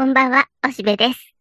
こんばんは、おしべです。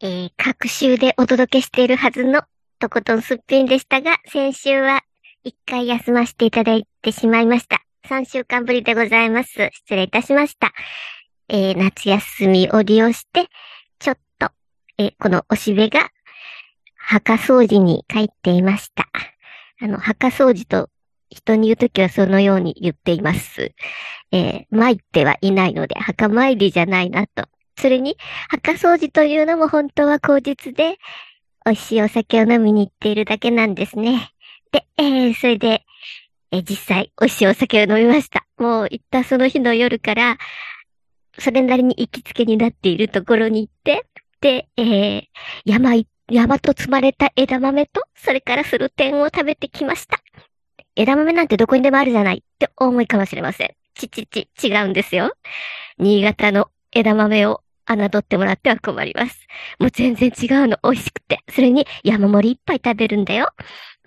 えー、各週でお届けしているはずのとことんすっぴんでしたが、先週は一回休ませていただいてしまいました。3週間ぶりでございます。失礼いたしました。えー、夏休みを利用して、ちょっと、えーこのおしべが墓掃除に帰っていました。あの、墓掃除と人に言うときはそのように言っています。えー、参ってはいないので、墓参りじゃないなと。それに、墓掃除というのも本当は口実で、美味しいお酒を飲みに行っているだけなんですね。で、えー、それで、えー実際、美味しいお酒を飲みました。もう行ったその日の夜から、それなりに行きつけになっているところに行って、で、えー、山、山と積まれた枝豆と、それからスルテンを食べてきました。枝豆なんてどこにでもあるじゃないって思いかもしれません。ちちち、違うんですよ。新潟の枝豆を侮ってもらっては困ります。もう全然違うの、美味しくて。それに山盛りいっぱい食べるんだよ。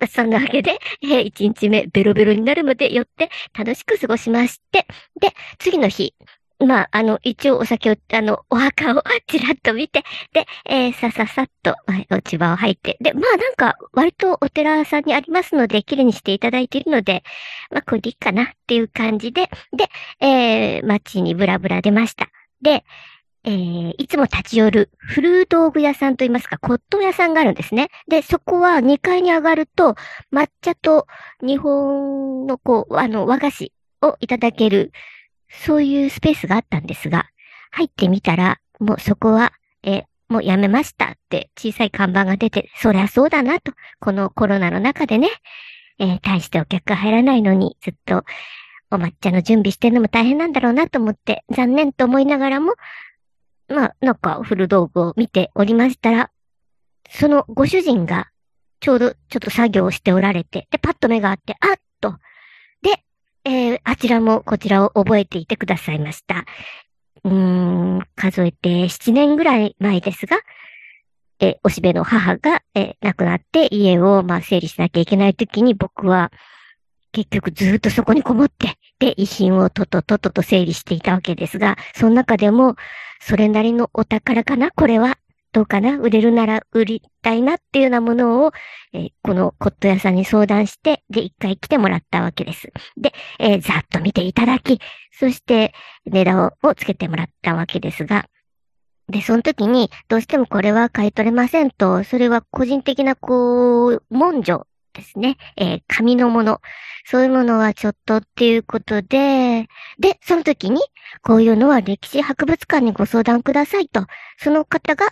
そんなわけで、えー、1日目ベロベロになるまで寄って楽しく過ごしまして、で、次の日、まあ、あの、一応お酒を、あの、お墓をちらっと見て、で、えーさささっと、はい落ち葉を吐いて、で、まあなんか、割とお寺さんにありますので、綺麗にしていただいているので、まあこれでいいかなっていう感じで、で、えー、街にブラブラ出ました。で、えー、いつも立ち寄る古道具屋さんといいますか、骨董屋さんがあるんですね。で、そこは2階に上がると、抹茶と日本のこう、あの、和菓子をいただける、そういうスペースがあったんですが、入ってみたら、もうそこは、えもうやめましたって小さい看板が出て、そりゃそうだなと、このコロナの中でね、えー大してお客が入らないのに、ずっとお抹茶の準備してるのも大変なんだろうなと思って、残念と思いながらも、まあ、なんか古道具を見ておりましたら、そのご主人がちょうどちょっと作業をしておられて、で、パッと目があって、あっ。えーあちらもこちらを覚えていてくださいました。うーん、数えて7年ぐらい前ですが、えーおしべの母が、えー亡くなって家を、まあ、整理しなきゃいけないときに僕は、結局ずっとそこにこもって、で、遺品をととととと整理していたわけですが、その中でも、それなりのお宝かな？これは。どうかな？売れるなら売りたいなっていうようなものを、えーこの骨董屋さんに相談して、で、一回来てもらったわけです。で、えーざっと見ていただき、そして値段をつけてもらったわけですが、で、その時に、どうしてもこれは買い取れませんと、それは個人的な、こう、文書ですね。えー紙のもの。そういうものはちょっとっていうことで、で、その時に、こういうのは歴史博物館にご相談くださいと、その方が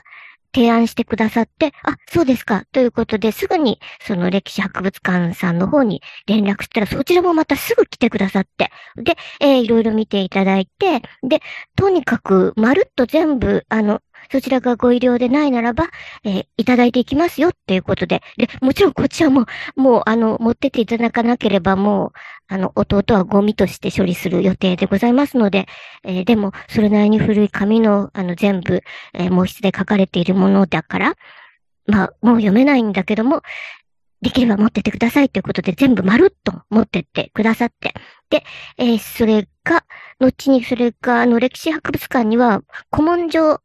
提案してくださって、あ、そうですか、ということで、すぐに、その歴史博物館さんの方に連絡したら、そちらもまたすぐ来てくださって、で、えーいろいろ見ていただいて、で、とにかく、まるっと全部、あの、そちらがご医療でないならば、えーいただいていきますよっていうことで、で、もちろんこっちはもう、もう、あの、持ってっていただかなければ、もう、あの、弟はゴミとして処理する予定でございますので、えーでも、それなりに古い紙の、あの、全部、えー毛筆で書かれているものだから、まあ、もう読めないんだけども、できれば持ってってくださいということで、全部まるっと持ってってくださって。で、えーそれが、後にそれが、あの、歴史博物館には、古文書、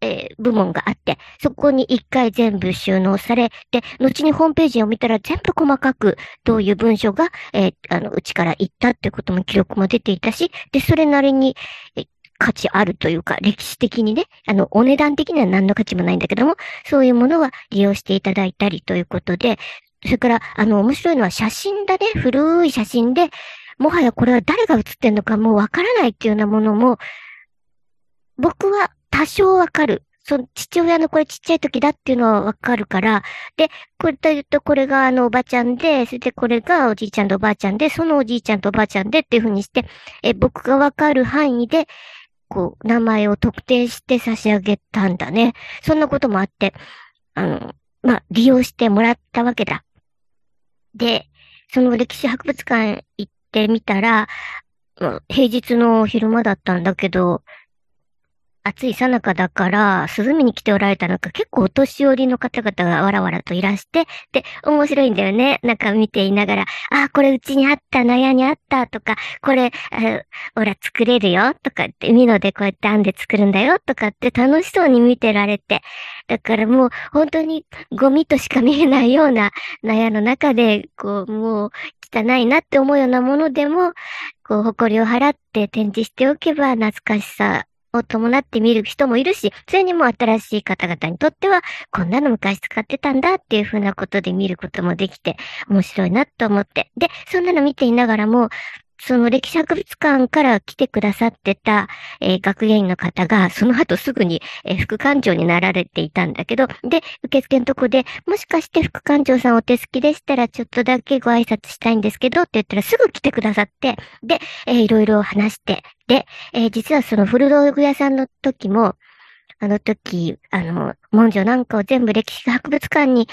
えー部門があって、そこに一回全部収納され、で、後にホームページを見たら全部細かく、どういう文書が、えーあの、うちから行ったっていうことも記録も出ていたし、で、それなりに、え価値あるというか、歴史的にね、あの、お値段的には何の価値もないんだけども、そういうものは利用していただいたりということで、それから、あの、面白いのは写真だね、古い写真で、もはやこれは誰が写ってんのかもうわからないっていうようなものも、僕は多少わかる。その父親のこれちっちゃい時だっていうのはわかるから、で、これと言うとこれがあのおばちゃんで、それでこれがおじいちゃんとおばあちゃんで、そのおじいちゃんとおばあちゃんでっていうふうにして、え、僕がわかる範囲で、こう、名前を特定して差し上げたんだね。そんなこともあって、あの、まあ、利用してもらったわけだ。で、その歴史博物館行ってみたら、平日の昼間だったんだけど、暑いさなかだから、涼みに来ておられたのか、結構お年寄りの方々がわらわらといらして、で、面白いんだよね。なんか見ていながら、ああ、これうちにあった、納屋にあったとか、これ、ほら、作れるよとかって、ミノでこうやって編んで作るんだよとかって楽しそうに見てられて、だからもう本当にゴミとしか見えないような納屋の中で、こう、もう汚いなって思うようなものでも、こう、誇りを払って展示しておけば懐かしさを伴って見る人もいるし、それにも新しい方々にとっては、こんなの昔使ってたんだっていうふうなことで見ることもできて、面白いなと思って。で、そんなの見ていながらも、その歴史博物館から来てくださってた、えー、学芸員の方が、その後すぐに、えー、副館長になられていたんだけど、で、受付のとこで、もしかして副館長さんお手すきでしたら、ちょっとだけご挨拶したいんですけど、って言ったらすぐ来てくださって、で、えー、いろいろ話して、で、えー、実はその古道具屋さんの時も、あの時、あの、文書なんかを全部歴史博物館に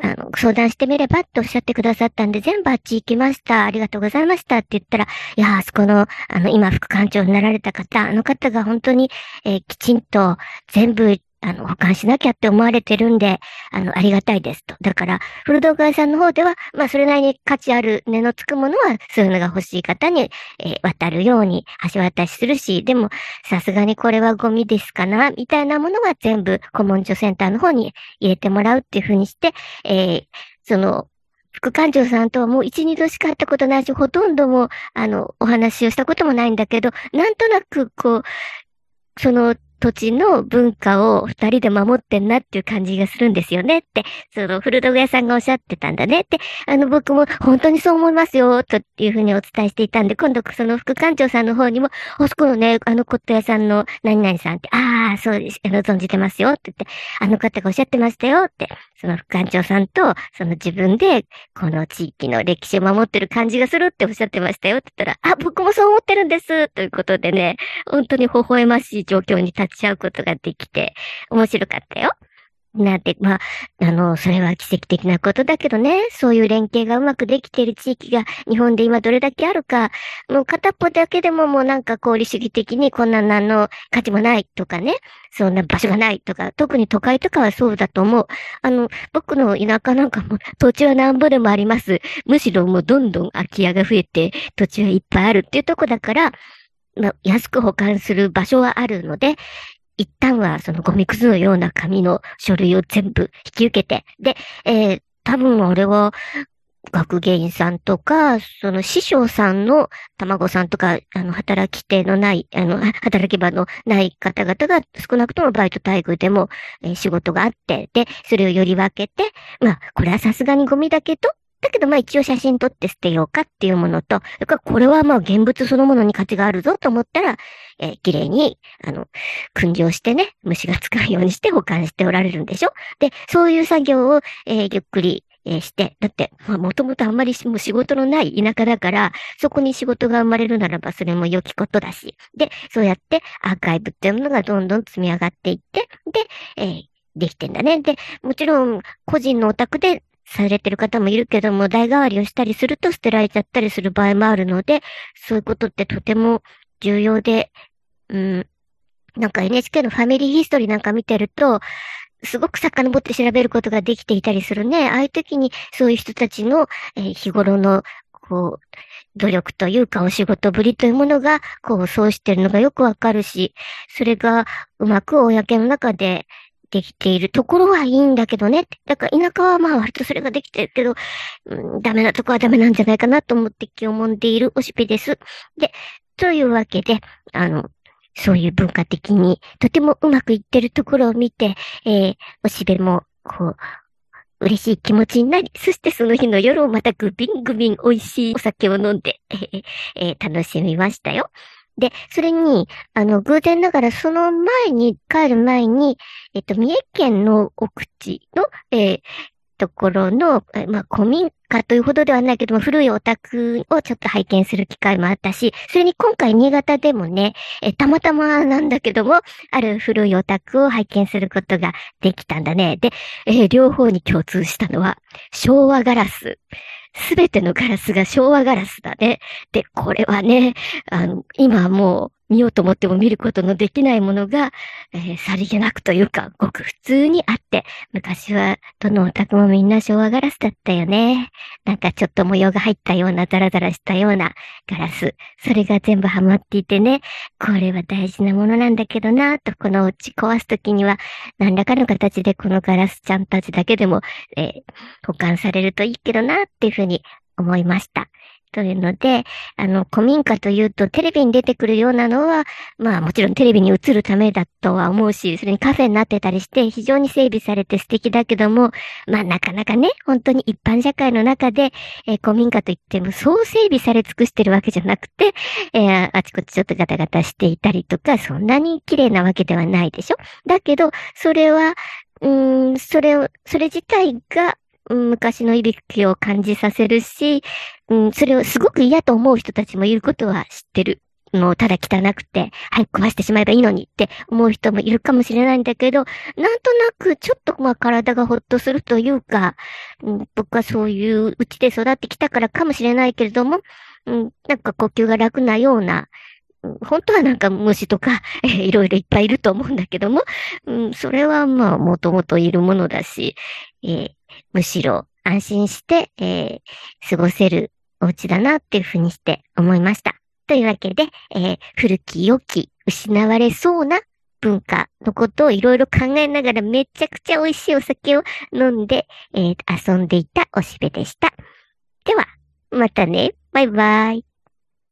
あの、相談してみればっておっしゃってくださったんで、全部あっち行きました。ありがとうございましたって言ったら、いや、あそこの、あの、今副館長になられた方、あの方が本当に、えー、きちんと全部あの、保管しなきゃって思われてるんで、あの、ありがたいですと。だから、古道具屋さんの方では、まあ、それなりに価値ある値のつくものは、そういうのが欲しい方に、えー、渡るように橋渡しするし、でも、さすがにこれはゴミですかな、みたいなものは全部、古文書センターの方に入れてもらうっていうふうにして、えー、その、副館長さんとはもう一、二度しか会ったことないし、ほとんども、あの、お話をしたこともないんだけど、なんとなく、こう、その土地の文化を二人で守ってんなっていう感じがするんですよねって、その古道具屋さんがおっしゃってたんだねって、あの僕も本当にそう思いますよ、というふうにお伝えしていたんで、今度その副館長さんの方にも、あそこのね、あの骨董屋さんの何々さんって、ああ、そうです、あの、存じてますよって言って、あの方がおっしゃってましたよって、その副館長さんと、その自分で、この地域の歴史を守ってる感じがするっておっしゃってましたよって言ったら、あ、僕もそう思ってるんです、ということでね、本当に微笑ましい状況に立立ち会うことができて、面白かったよ。なんて、まあ、あの、それは奇跡的なことだけどね、そういう連携がうまくできている地域が日本で今どれだけあるか、もう片っぽだけでももうなんか功利主義的にこんな何の価値もないとかね、そんな場所がないとか、特に都会とかはそうだと思う。あの、僕の田舎なんかも土地はなんぼでもあります。むしろもうどんどん空き家が増えて土地はいっぱいあるっていうとこだから、安く保管する場所はあるので、一旦はそのゴミくずのような紙の書類を全部引き受けて、で、えー、多分俺は、学芸員さんとか、その師匠さんの卵さんとか、あの、働き手のない、あの、働き場のない方々が少なくともバイト待遇でも、えー、仕事があって、で、それをより分けて、まあ、これはさすがにゴミだけど、だけどまあ一応写真撮って捨てようかっていうものと、それからこれはまあ現物そのものに価値があるぞと思ったら、えー、綺麗に、あの、訓示をしてね、虫が使うようにして保管しておられるんでしょ？で、そういう作業を、えー、ゆっくり、えー、して、だって、まあ、もともとあんまりもう仕事のない田舎だから、そこに仕事が生まれるならばそれも良きことだし、で、そうやってアーカイブっていうものがどんどん積み上がっていって、で、えー、できてんだね。で、もちろん、個人のお宅でされてる方もいるけども、代替わりをしたりすると捨てられちゃったりする場合もあるので、そういうことってとても重要で、うん、なんか NHK のファミリーヒストリーなんか見てると、すごく遡って調べることができていたりするね。ああいう時にそういう人たちの、えー、日頃の、こう、努力というかお仕事ぶりというものが、こう、そうしてるのがよくわかるし、それがうまく公の中でできているところはいいんだけどね。だから田舎はまあ割とそれができてるけど、うん、ダメなとこはダメなんじゃないかなと思って気をもんでいるおしべです。で、というわけで、あの、そういう文化的にとてもうまくいってるところを見て、えー、おしべも、こう、嬉しい気持ちになり、そしてその日の夜をまたグビングビン美味しいお酒を飲んで、えー、楽しみましたよ。で、それに、あの、偶然ながらその前に、帰る前に、えっと、三重県の奥地の、えー、ところの、まあ、古民家というほどではないけども、古いお宅をちょっと拝見する機会もあったし、それに今回新潟でもね、えたまたまなんだけども、ある古いお宅を拝見することができたんだね。で、えー、両方に共通したのは、昭和ガラス。すべてのガラスが昭和ガラスだね。で、これはね、あの、今もう見ようと思っても見ることのできないものが、えー、さりげなくというか、ごく普通にあって、昔はどのお宅もみんな昭和ガラスだったよね。なんかちょっと模様が入ったような、ザラザラしたようなガラス。それが全部ハマっていてね、これは大事なものなんだけどな、とこのうち壊すときには、何らかの形でこのガラスちゃんたちだけでも、えー、保管されるといいけどな、っていうふうに思いました。というので、あの、古民家というとテレビに出てくるようなのは、まあもちろんテレビに映るためだとは思うし、それにカフェになってたりして非常に整備されて素敵だけども、まあなかなかね、本当に一般社会の中で、えー、古民家といってもそう整備され尽くしてるわけじゃなくて、えー、あちこちちょっとガタガタしていたりとか、そんなに綺麗なわけではないでしょ？だけど、それは、うん、それを、それ自体が昔のいびきを感じさせるし、うん、それをすごく嫌と思う人たちもいることは知ってる。もうただ汚くて、はい、壊してしまえばいいのにって思う人もいるかもしれないんだけど、なんとなくちょっとまあ体がほっとするというか、うん、僕はそういううちで育ってきたからかもしれないけれども、うん、なんか呼吸が楽なような、本当はなんか虫とか、えー、いろいろいっぱいいると思うんだけども、うん、それはまあもともといるものだし、えー、むしろ安心して、えー、過ごせるお家だなっていうふうにして思いました。というわけで、えー、古き良き失われそうな文化のことをいろいろ考えながらめちゃくちゃ美味しいお酒を飲んで、えー、遊んでいたおしべでした。では、またね。バイバイ。